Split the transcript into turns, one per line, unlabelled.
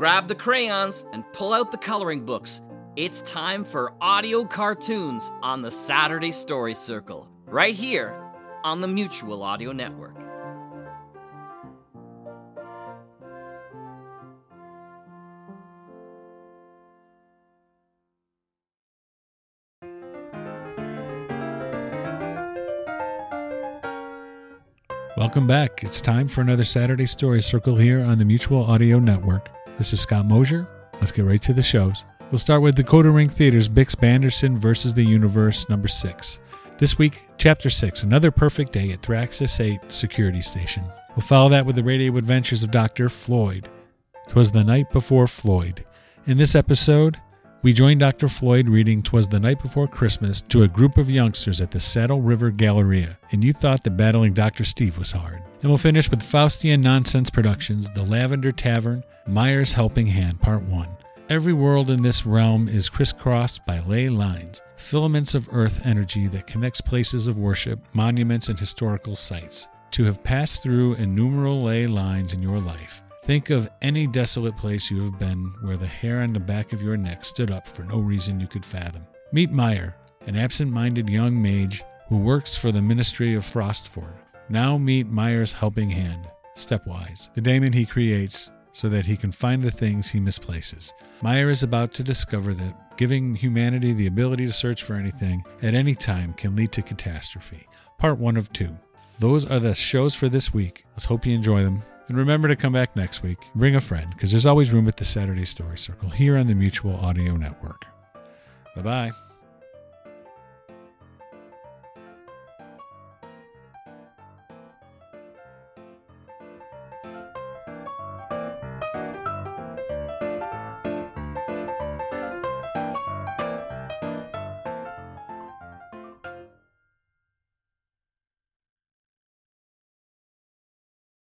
grab the crayons, and pull out the coloring books. It's time for audio cartoons on the Saturday Story Circle, right here on the Mutual Audio Network.
Welcome back. It's time for another Saturday Story Circle here on the Mutual Audio Network. This is Scott Mosier. Let's get right to the shows. We'll start with Decoder Ring Theater's Bix Banderson versus the Universe, number six. This week, Chapter 6 Another Perfect Day at Thraxis 8 Security Station. We'll follow that with the radio adventures of Dr. Floyd. Twas the night before Floyd. In this episode, we joined Dr. Floyd reading Twas the Night Before Christmas to a group of youngsters at the Saddle River Galleria, and you thought that battling Dr. Steve was hard. And we'll finish with Faustian Nonsense Productions, The Lavender Tavern, Meyer's Helping Hand, Part 1. Every world in this realm is crisscrossed by ley lines, filaments of earth energy that connects places of worship, monuments, and historical sites. To have passed through innumerable ley lines in your life, Think of any desolate place you have been where the hair on the back of your neck stood up for no reason you could fathom. Meet Meyer, an absent minded young mage who works for the Ministry of Frostford. Now meet Meyer's helping hand, Stepwise, the daemon he creates so that he can find the things he misplaces. Meyer is about to discover that giving humanity the ability to search for anything at any time can lead to catastrophe. Part 1 of 2. Those are the shows for this week. Let's hope you enjoy them. And remember to come back next week. Bring a friend, because there's always room at the Saturday Story Circle here on the Mutual Audio Network. Bye bye.